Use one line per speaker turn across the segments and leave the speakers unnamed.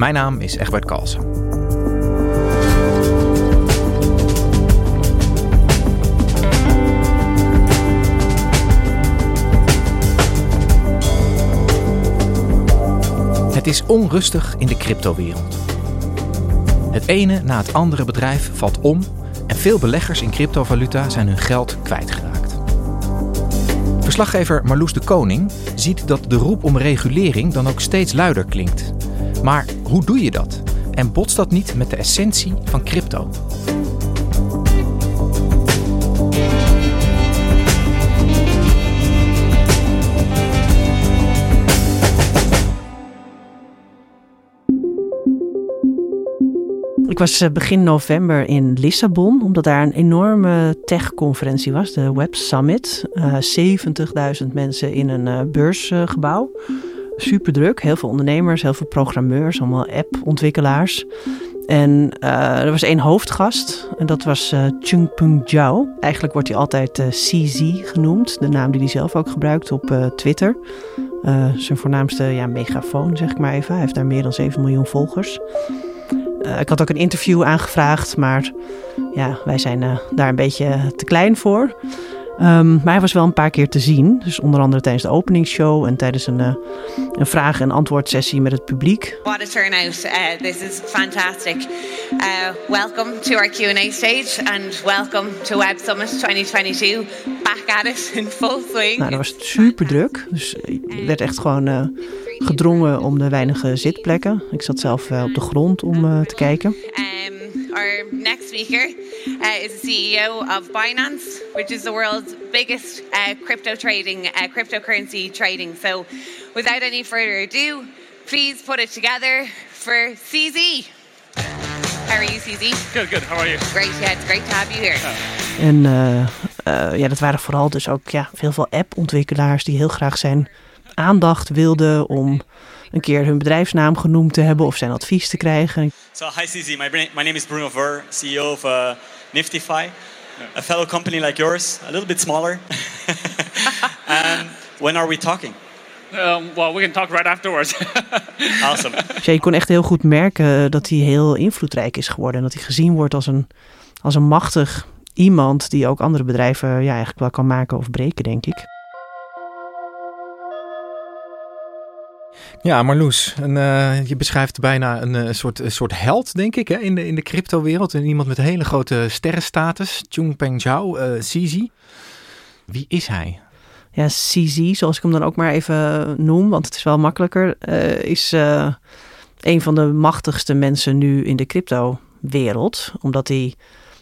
Mijn naam is Egbert Kalsen. Het is onrustig in de cryptowereld. Het ene na het andere bedrijf valt om en veel beleggers in cryptovaluta zijn hun geld kwijtgeraakt. Verslaggever Marloes de Koning ziet dat de roep om regulering dan ook steeds luider klinkt. Maar hoe doe je dat? En botst dat niet met de essentie van crypto?
Ik was eh, begin november in Lissabon, omdat daar een enorme tech-conferentie was, de Web Summit. Uh, 70.000 mensen in een uh, beursgebouw. Super druk, heel veel ondernemers, heel veel programmeurs, allemaal appontwikkelaars. En uh, er was één hoofdgast en dat was uh, Chungpung Zhao. Eigenlijk wordt hij altijd uh, CZ genoemd, de naam die hij zelf ook gebruikt op Twitter. zijn voornaamste ja, megafoon, zeg ik maar even. Hij heeft daar meer dan 7 miljoen volgers. Ik had ook een interview aangevraagd, maar ja, wij zijn daar een beetje te klein voor. Um, maar hij was wel een paar keer te zien. Dus onder andere tijdens de openingsshow en tijdens een, uh, een vraag- en antwoordsessie met het publiek.
What a turnout. Uh, this is fantastic. Uh, welcome to our Q&A stage and welcome to Web Summit 2022. Back at it in full swing.
Nou, dat was super druk. Dus je werd echt gewoon gedrongen om de weinige zitplekken. Ik zat zelf op de grond om te kijken.
Um, next speaker uh, is the CEO of Binance, which is the world's biggest crypto trading, cryptocurrency trading. So, without any further ado, please put it together for CZ. How are you, CZ?
Good, good. How are you?
Great. Yeah, it's great to have you here.
Oh.
En uh, ja, dat waren vooral dus ook ja, heel veel appontwikkelaars die heel graag zijn aandacht wilden om een keer hun bedrijfsnaam genoemd te hebben of zijn advies te krijgen.
So hi CZ, my, my name is Bruno Ver, CEO of uh, Niftify, a fellow company like yours, a little bit smaller. and when are we talking?
Um, well, we can talk right afterwards.
awesome.
Dus ja, je kon echt heel goed merken dat hij heel invloedrijk is geworden en dat hij gezien wordt als een, als een machtig iemand die ook andere bedrijven ja, eigenlijk wel kan maken of breken, denk ik.
Ja, Marloes, een, uh, je beschrijft bijna een, een, soort, soort held, denk ik, hè, in de, in de cryptowereld. En iemand met hele grote sterrenstatus, Chungpeng Zhao, uh, CZ. Wie is hij?
Ja, CZ, zoals ik hem dan ook maar even noem, want het is wel makkelijker, is een van de machtigste mensen nu in de cryptowereld. Omdat hij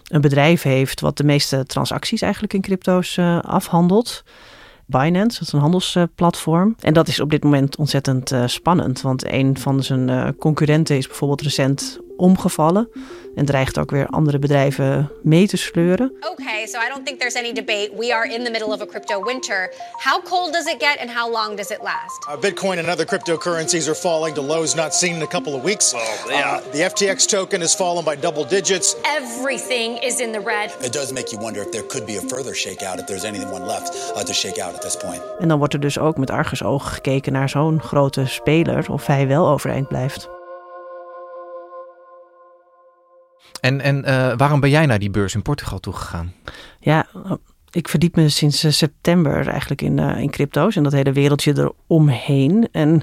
een bedrijf heeft wat de meeste transacties eigenlijk in crypto's afhandelt. Binance, dat is een handelsplatform. En dat is op dit moment ontzettend uh, spannend, want een van zijn uh, concurrenten is bijvoorbeeld recent omgevallen en dreigt ook weer andere bedrijven mee te sleuren.
Okay, so I don't think there's any debate. We are in the middle of a crypto winter. How cold does it get and how long does it last?
Uh, Bitcoin and other cryptocurrencies are falling to lows not seen in a couple of weeks.
Oh, yeah.
the FTX token has fallen by double digits.
Everything is in the red.
It does make you wonder if there could be a further shakeout, if there's anyone left uh, to shake out at this point.
En dan wordt er dus ook met argusogen gekeken naar zo'n grote speler of hij wel overeind blijft.
En, en uh, waarom ben jij naar die beurs in Portugal toegegaan?
Ja, ik verdiep me sinds uh, september eigenlijk in, uh, in crypto's en dat hele wereldje eromheen. En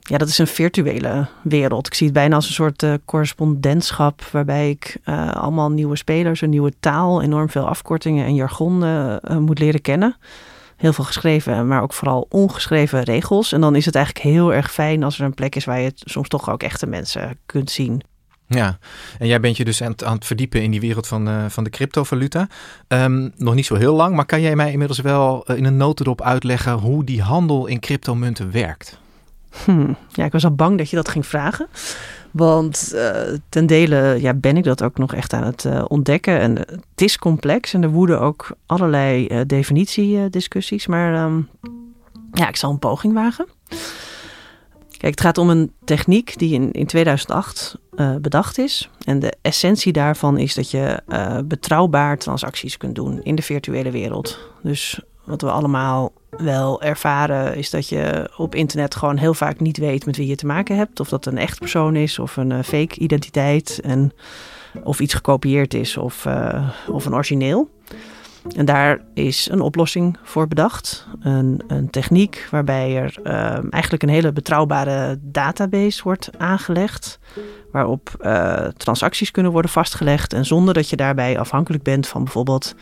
Ja, dat is een virtuele wereld. Ik zie het bijna als een soort correspondentschap, waarbij ik allemaal nieuwe spelers, een nieuwe taal, enorm veel afkortingen en jargon moet leren kennen. Heel veel geschreven, maar ook vooral ongeschreven regels. En dan is het eigenlijk heel erg fijn als er een plek is waar je soms toch ook echte mensen kunt zien.
Ja, en jij bent je dus aan het, aan het verdiepen in die wereld van, uh, van de cryptovaluta. Um, nog niet zo heel lang, maar kan jij mij inmiddels wel in een notendop uitleggen hoe die handel in cryptomunten werkt?
Hm. Ja, ik was al bang dat je dat ging vragen. Want uh, ten dele ja, ben ik dat ook nog echt aan het ontdekken. En het is complex en er woeden ook allerlei definitiediscussies. Maar um, ja, ik zal een poging wagen. Kijk, het gaat om een techniek die in, in 2008 bedacht is. En de essentie daarvan is dat je betrouwbaar transacties kunt doen in de virtuele wereld. Dus wat we allemaal wel ervaren is dat je op internet gewoon heel vaak niet weet met wie je te maken hebt. Of dat een echt persoon is of een uh, fake identiteit. En of iets gekopieerd is of, uh, of een origineel. En daar is een oplossing voor bedacht. Een, een techniek waarbij er uh, eigenlijk een hele betrouwbare database wordt aangelegd. Waarop transacties kunnen worden vastgelegd. En zonder dat je daarbij afhankelijk bent van bijvoorbeeld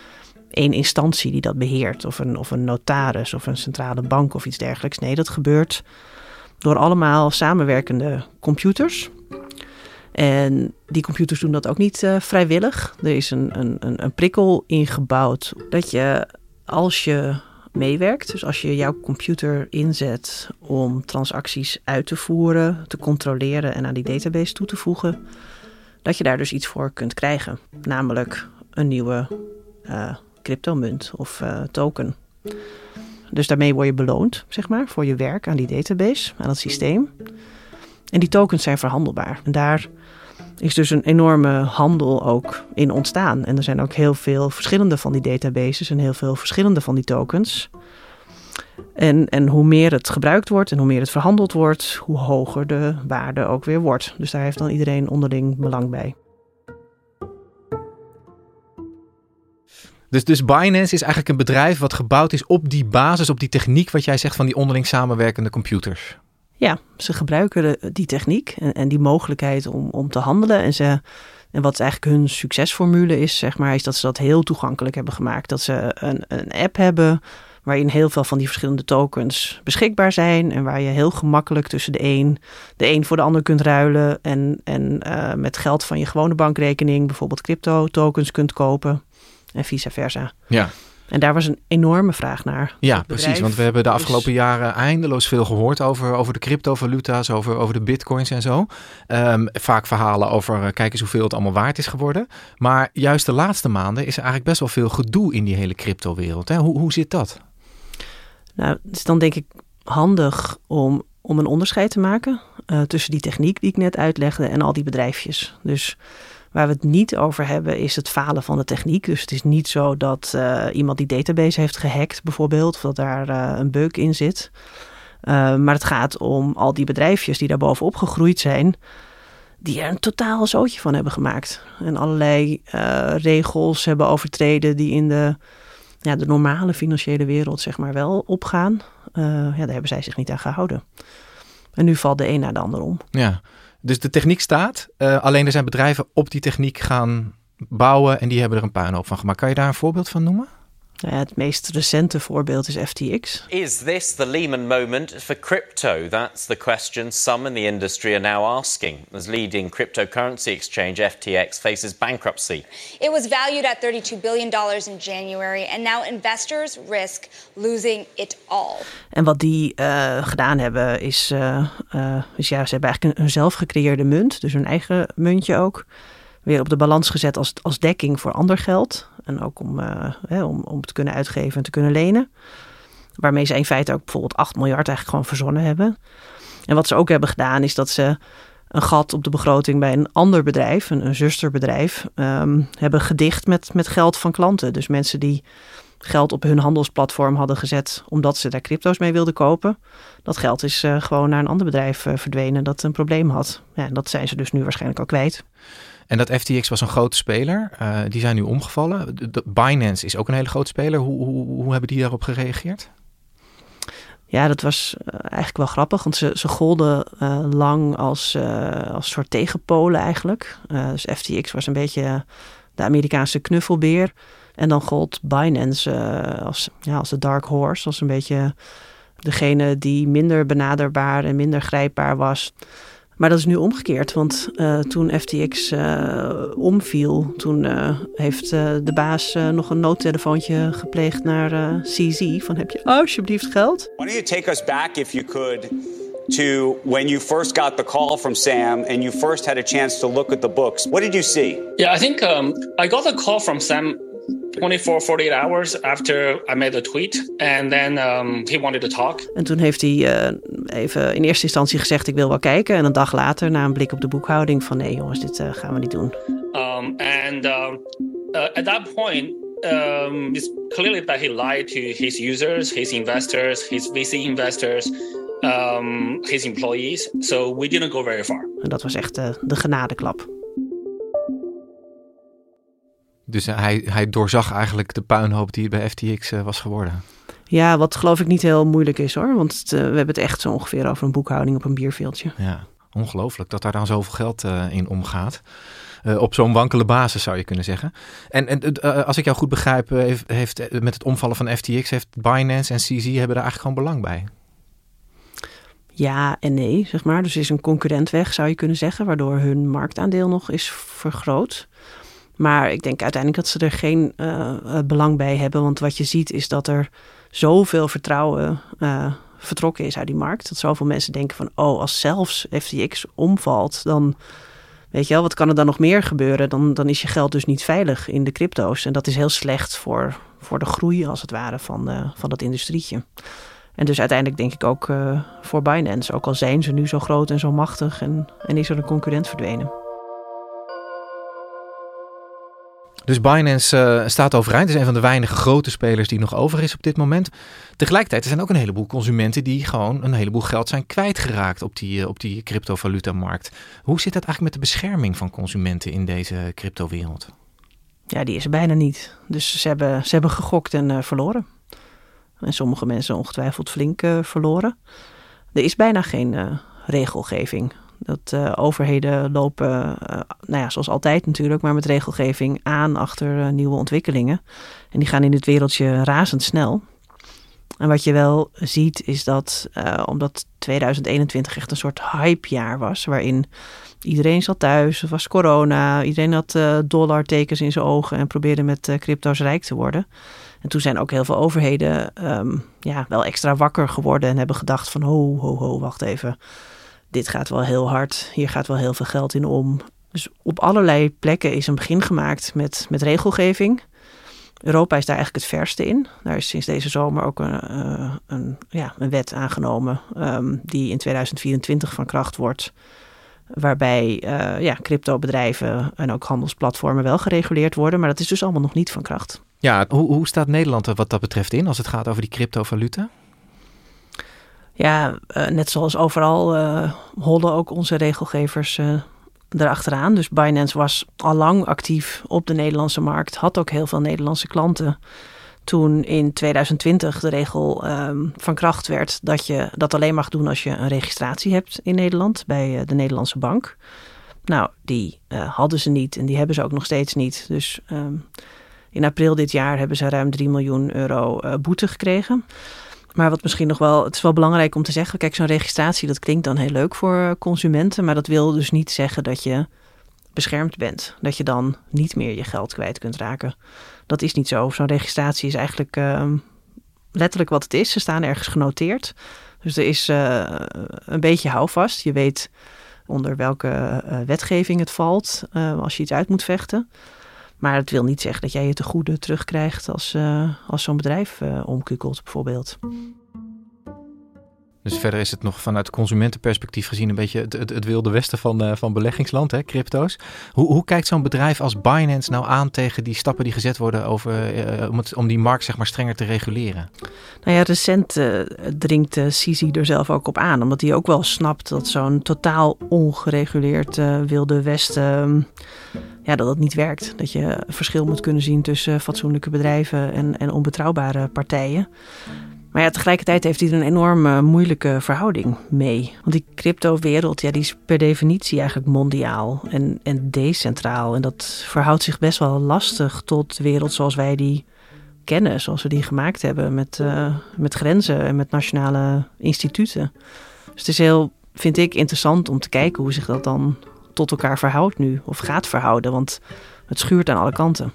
één instantie die dat beheert. Of een, of een notaris of een centrale bank of iets dergelijks. Nee, dat gebeurt door allemaal samenwerkende computers. En die computers doen dat ook niet uh, vrijwillig. Er is een, een, een prikkel ingebouwd dat je als je meewerkt, dus als je jouw computer inzet om transacties uit te voeren, te controleren en aan die database toe te voegen, dat je daar dus iets voor kunt krijgen. Namelijk een nieuwe uh, cryptomunt of uh, token. Dus daarmee word je beloond, zeg maar, voor je werk aan die database, aan het systeem. En die tokens zijn verhandelbaar. En daar is dus een enorme handel ook in ontstaan. En er zijn ook heel veel verschillende van die databases en heel veel verschillende van die tokens. En, en hoe meer het gebruikt wordt en hoe meer het verhandeld wordt, hoe hoger de waarde ook weer wordt. Dus daar heeft dan iedereen onderling belang bij.
Dus, dus Binance is eigenlijk een bedrijf wat gebouwd is op die basis, op die techniek wat jij zegt van die onderling samenwerkende computers.
Ja, ze gebruiken die techniek en, en, die mogelijkheid om, om te handelen. En, ze, en wat eigenlijk hun succesformule is, zeg maar, is dat ze dat heel toegankelijk hebben gemaakt. Dat ze een, een app hebben waarin heel veel van die verschillende tokens beschikbaar zijn. En waar je heel gemakkelijk tussen de een, de een voor de ander kunt ruilen. En, en uh, met geld van je gewone bankrekening bijvoorbeeld crypto tokens kunt kopen en vice versa.
Ja.
En daar was een enorme vraag naar.
Ja, precies. Want we hebben de afgelopen jaren eindeloos veel gehoord over, over de cryptovaluta's, over, over de bitcoins en zo. Um, vaak verhalen over uh, kijk eens hoeveel het allemaal waard is geworden. Maar juist de laatste maanden is er eigenlijk best wel veel gedoe in die hele cryptowereld. Hoe, hoe zit dat?
Nou, het is dan denk ik handig om, om een onderscheid te maken uh, tussen die techniek die ik net uitlegde en al die bedrijfjes. Dus Waar we het niet over hebben is het falen van de techniek. Dus het is niet zo dat uh, iemand die database heeft gehackt bijvoorbeeld, of dat daar uh, een bug in zit. Uh, maar het gaat om al die bedrijfjes die daar bovenop gegroeid zijn, die er een totaal zootje van hebben gemaakt. En allerlei regels hebben overtreden die in de, ja, de normale financiële wereld zeg maar wel opgaan. ja, daar hebben zij zich niet aan gehouden. En nu valt de een naar de ander om.
Ja, dus de techniek staat, uh, alleen er zijn bedrijven op die techniek gaan bouwen en die hebben er een puinhoop van gemaakt. Kan je daar een voorbeeld van noemen?
Nou ja, het meest recente voorbeeld is FTX.
Is this the Lehman moment for crypto? That's the question some in the industry are now asking as leading cryptocurrency exchange FTX faces bankruptcy.
It was valued at 32 billion dollars in January and now investors risk losing it all.
En wat die uh, gedaan hebben is, uh, uh, is ja, ze hebben eigenlijk een, een zelf gecreëerde munt, dus hun eigen muntje ook weer op de balans gezet als, als dekking voor ander geld. En ook om, uh, hè, om, om te kunnen uitgeven en te kunnen lenen. Waarmee ze in feite ook bijvoorbeeld 8 miljard eigenlijk gewoon verzonnen hebben. En wat ze ook hebben gedaan is dat ze een gat op de begroting bij een ander bedrijf, een, een zusterbedrijf, um, hebben gedicht met, met geld van klanten. Dus mensen die geld op hun handelsplatform hadden gezet omdat ze daar crypto's mee wilden kopen. Dat geld is uh, gewoon naar een ander bedrijf uh, verdwenen dat een probleem had. Ja, en dat zijn ze dus nu waarschijnlijk al kwijt.
En dat FTX was een grote speler. Uh, die zijn nu omgevallen. De, Binance is ook een hele grote speler. Hoe, hoe, hoe hebben die daarop gereageerd?
Ja, dat was eigenlijk wel grappig, want ze, ze golden lang als, als soort tegenpolen eigenlijk. dus FTX was een beetje de Amerikaanse knuffelbeer. En dan gold Binance als, ja, als de dark horse, als een beetje degene die minder benaderbaar en minder grijpbaar was. Maar dat is nu omgekeerd, want uh, toen FTX uh, omviel, toen uh, heeft de baas nog een noodtelefoontje gepleegd naar CZ van heb je alsjeblieft geld?
Why don't you take us back if you could to when you first got the call from Sam and you first had a chance to look at the books. What did you see?
Yeah, I think um, I got a call from Sam 24, 48 hours after I made a tweet. And then um, he wanted to talk.
En toen heeft hij uh, even in eerste instantie gezegd: Ik wil wel kijken. En een dag later, na een blik op de boekhouding, van nee, jongens, dit uh, gaan we niet doen.
Um, and um, uh, at that point, um, it's clearly that he lied to his users, his investors, his VC investors. Um, his employees. So we didn't go very far.
En dat was echt uh, de genadeklap.
Dus hij, hij doorzag eigenlijk de puinhoop die bij FTX uh, was geworden.
Ja, wat geloof ik niet heel moeilijk is hoor. Want het, uh, we hebben het echt zo ongeveer over een boekhouding op een bierveeltje.
Ja, ongelooflijk dat daar dan zoveel geld uh, in omgaat. op zo'n wankele basis zou je kunnen zeggen. En, en als ik jou goed begrijp, heeft, heeft, met het omvallen van FTX, heeft Binance en CZ hebben daar eigenlijk gewoon belang bij.
Ja en nee, zeg maar. Dus is een concurrent weg, zou je kunnen zeggen, waardoor hun marktaandeel nog is vergroot. Maar ik denk uiteindelijk dat ze er geen uh, belang bij hebben. Want wat je ziet is dat er zoveel vertrouwen uh, vertrokken is uit die markt. Dat zoveel mensen denken van, oh, als zelfs FTX omvalt, dan weet je wel, wat kan er dan nog meer gebeuren? Dan, dan is je geld dus niet veilig in de crypto's. En dat is heel slecht voor, voor de groei, als het ware, van, van dat industrietje. En dus uiteindelijk denk ik ook voor Binance, ook al zijn ze nu zo groot en zo machtig en, en is er een concurrent verdwenen.
Dus Binance uh, staat overeind. Is een van de weinige grote spelers die nog over is op dit moment. Tegelijkertijd er zijn ook een heleboel consumenten die gewoon een heleboel geld zijn kwijtgeraakt op die, uh, op die cryptovaluta-markt. Hoe zit dat eigenlijk met de bescherming van consumenten in deze cryptowereld?
Ja, die is er bijna niet. Dus ze hebben, ze hebben gegokt en uh, verloren. En sommige mensen ongetwijfeld flink verloren. Er is bijna geen regelgeving dat uh, overheden lopen, uh, nou ja, zoals altijd natuurlijk, maar met regelgeving aan achter uh, nieuwe ontwikkelingen. En die gaan in dit wereldje razendsnel. En wat je wel ziet is dat, omdat 2021 echt een soort hypejaar was, waarin iedereen zat thuis, het was corona, iedereen had dollartekens in zijn ogen en probeerde met crypto's rijk te worden. En toen zijn ook heel veel overheden um, ja, wel extra wakker geworden en hebben gedacht van ho, ho, ho, wacht even dit gaat wel heel hard, hier gaat wel heel veel geld in om. Dus op allerlei plekken is een begin gemaakt met, met regelgeving. Europa is daar eigenlijk het verste in. Daar is sinds deze zomer ook een, uh, een, ja, een wet aangenomen um, die in 2024 van kracht wordt. Waarbij uh, ja, cryptobedrijven en ook handelsplatformen wel gereguleerd worden. Maar dat is dus allemaal nog niet van kracht.
Ja, hoe, hoe staat Nederland er wat dat betreft in als het gaat over die cryptovaluta?
Ja, uh, net zoals overal uh, holden ook onze regelgevers uh, erachteraan. Dus Binance was al lang actief op de Nederlandse markt, had ook heel veel Nederlandse klanten. Toen in 2020 de regel um, van kracht werd dat je dat alleen mag doen als je een registratie hebt in Nederland bij de Nederlandse bank. Nou, die hadden ze niet en die hebben ze ook nog steeds niet. Dus um, in april dit jaar hebben ze ruim 3 miljoen euro boete gekregen. Maar wat misschien nog wel, het is wel belangrijk om te zeggen, kijk, zo'n registratie, dat klinkt dan heel leuk voor consumenten, maar dat wil dus niet zeggen dat je beschermd bent. Dat je dan niet meer je geld kwijt kunt raken. Dat is niet zo. Zo'n registratie is eigenlijk uh, letterlijk wat het is. Ze staan ergens genoteerd. Dus er is uh, een beetje houvast. Je weet onder welke uh, wetgeving het valt als je iets uit moet vechten. Maar het wil niet zeggen dat jij je te goede terugkrijgt als, uh, als zo'n bedrijf uh, omkukelt, bijvoorbeeld.
Dus verder is het nog vanuit consumentenperspectief gezien een beetje het, het, het wilde westen van, uh, van beleggingsland, hè, crypto's. Hoe, hoe kijkt zo'n bedrijf als Binance nou aan tegen die stappen die gezet worden over, uh, om, het, om die markt zeg maar strenger te reguleren?
Nou ja, recent uh, dringt Sisi er zelf ook op aan, omdat hij ook wel snapt dat zo'n totaal ongereguleerd wilde westen ja, dat het niet werkt. Dat je verschil moet kunnen zien tussen fatsoenlijke bedrijven en, en onbetrouwbare partijen. Maar ja, tegelijkertijd heeft hij er een enorme moeilijke verhouding mee. Want die crypto-wereld, ja, die is per definitie eigenlijk mondiaal en, en decentraal. En dat verhoudt zich best wel lastig tot de wereld zoals wij die kennen, zoals we die gemaakt hebben, met, uh, met grenzen en met nationale instituten. Dus het is heel, vind ik, interessant om te kijken hoe zich dat dan tot elkaar verhoudt nu, of gaat verhouden, want het schuurt aan alle kanten.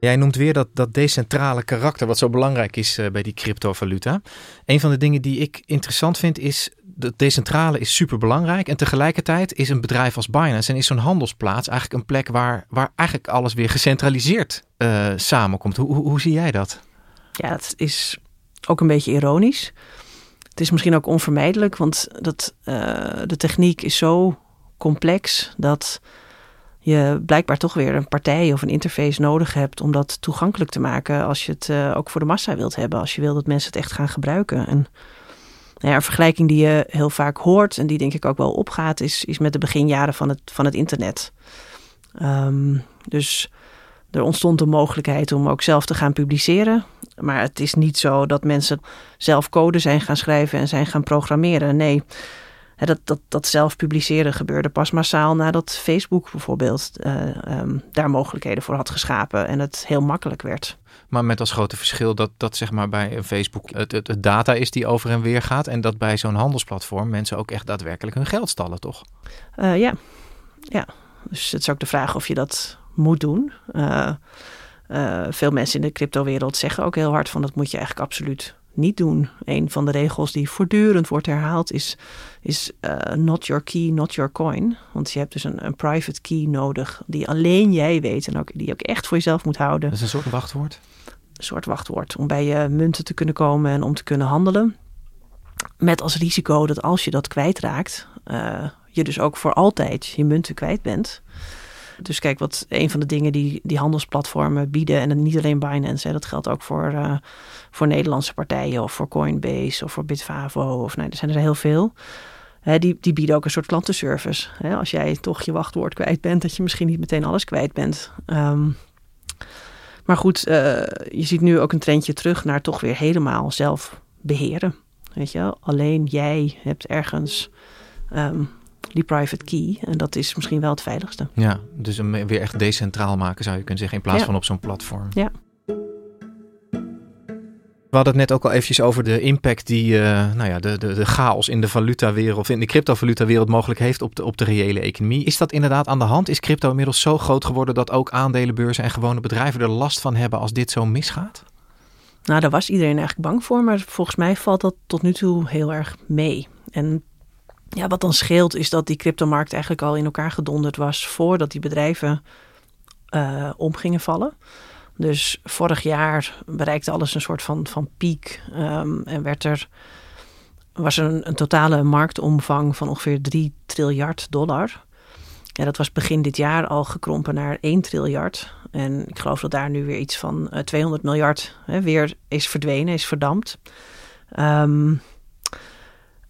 Jij noemt weer dat, dat decentrale karakter, wat zo belangrijk is uh, bij die cryptovaluta. Een van de dingen die ik interessant vind is, dat decentrale is super belangrijk. En tegelijkertijd is een bedrijf als Binance en is zo'n handelsplaats eigenlijk een plek waar, waar eigenlijk alles weer gecentraliseerd uh, samenkomt. Hoe, hoe, hoe zie jij dat?
Ja, het is ook een beetje ironisch. Het is misschien ook onvermijdelijk, want dat, uh, de techniek is zo complex dat je blijkbaar toch weer een partij of een interface nodig hebt om dat toegankelijk te maken als je het uh, ook voor de massa wilt hebben, als je wil dat mensen het echt gaan gebruiken. En nou ja, een vergelijking die je heel vaak hoort en die denk ik ook wel opgaat, is, is met de beginjaren van het, van het internet. Um, dus er ontstond de mogelijkheid om ook zelf te gaan publiceren. Maar het is niet zo dat mensen zelf code zijn gaan schrijven en zijn gaan programmeren. Nee, dat, dat, dat zelf publiceren gebeurde pas massaal nadat Facebook bijvoorbeeld uh, um, daar mogelijkheden voor had geschapen en het heel makkelijk werd.
Maar met als grote verschil dat, dat zeg maar bij Facebook het, het, het data is die over en weer gaat. En dat bij zo'n handelsplatform mensen ook echt daadwerkelijk hun geld stallen, toch?
Uh, ja. ja, dus het is ook de vraag of je dat moet doen. Uh, veel mensen in de cryptowereld zeggen ook heel hard van dat moet je eigenlijk absoluut niet doen. Een van de regels die voortdurend wordt herhaald is, is uh, not your key, not your coin. Want je hebt dus een, een, private key nodig die alleen jij weet en ook, die je ook echt voor jezelf moet houden.
Dat is een soort wachtwoord?
Een soort wachtwoord om bij je munten te kunnen komen en om te kunnen handelen. Met als risico dat als je dat kwijtraakt, uh, je dus ook voor altijd je munten kwijt bent. Dus kijk, wat een van de dingen die die handelsplatformen bieden, en niet alleen Binance, hè, dat geldt ook voor, uh, voor Nederlandse partijen of voor Coinbase of voor Bitfavo, of nee, er zijn er heel veel. Hè, die, die bieden ook een soort klantenservice. Hè, als jij toch je wachtwoord kwijt bent, dat je misschien niet meteen alles kwijt bent. Um, maar goed, uh, je ziet nu ook een trendje terug naar toch weer helemaal zelf beheren. Weet je, alleen jij hebt ergens um, die private key. En dat is misschien wel het veiligste.
Ja, dus hem weer echt decentraal maken zou je kunnen zeggen, in plaats ja. van op zo'n platform.
Ja.
We hadden het net ook al eventjes over de impact die uh, nou ja, de, de, de chaos in de valutawereld, in de cryptovalutawereld mogelijk heeft op de, op de reële economie. Is dat inderdaad aan de hand? Is crypto inmiddels zo groot geworden dat ook aandelenbeurzen en gewone bedrijven er last van hebben als dit zo misgaat?
Nou, daar was iedereen eigenlijk bang voor, maar volgens mij valt dat tot nu toe heel erg mee. En ja, wat dan scheelt is dat die cryptomarkt eigenlijk al in elkaar gedonderd was voordat die bedrijven uh, om gingen vallen. Dus vorig jaar bereikte alles een soort van, van piek um, en werd er, was er een, een, totale marktomvang van ongeveer 3 triljard dollar. Ja, dat was begin dit jaar al gekrompen naar 1 triljard. En ik geloof dat daar nu weer iets van uh, 200 miljard hè, weer is verdwenen, is verdampt. Um,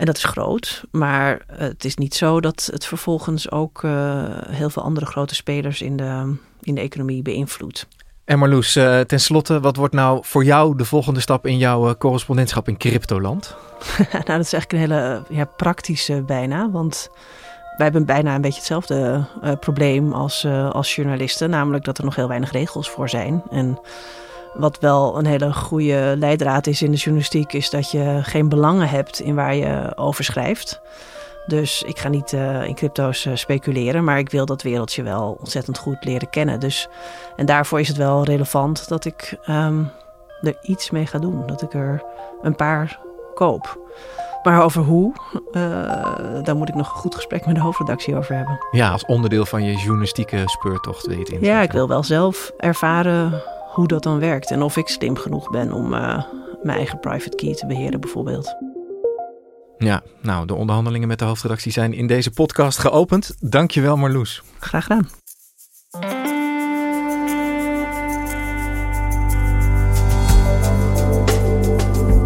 en dat is groot, maar het is niet zo dat het vervolgens ook uh, heel veel andere grote spelers in de, in de economie beïnvloedt.
En Marloes, uh, tenslotte, wat wordt nou voor jou de volgende stap in jouw correspondentschap in cryptoland?
nou, dat is eigenlijk een hele ja, praktische bijna, want wij hebben bijna een beetje hetzelfde probleem als, als journalisten, namelijk dat er nog heel weinig regels voor zijn. En wat wel een hele goede leidraad is in de journalistiek, is dat je geen belangen hebt in waar je over schrijft. Dus ik ga niet uh, in crypto's uh, speculeren, maar ik wil dat wereldje wel ontzettend goed leren kennen. Dus, en daarvoor is het wel relevant dat ik um, er iets mee ga doen. Dat ik er een paar koop. Maar over hoe, uh, daar moet ik nog een goed gesprek met de hoofdredactie over hebben.
Ja, als onderdeel van je journalistieke speurtocht weet je.
Ja, ik wil wel zelf ervaren hoe dat dan werkt en of ik slim genoeg ben om uh, mijn eigen private key te beheren bijvoorbeeld.
Ja, nou, de onderhandelingen met de hoofdredactie zijn in deze podcast geopend. Dankjewel Marloes.
Graag gedaan.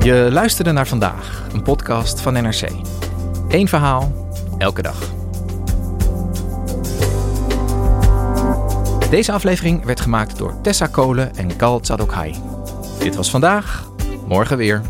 Je luisterde naar vandaag, een podcast van NRC. Eén verhaal, elke dag. Deze aflevering werd gemaakt door Tessa Kolen en Gal Tsadokhai. Dit was vandaag, morgen weer.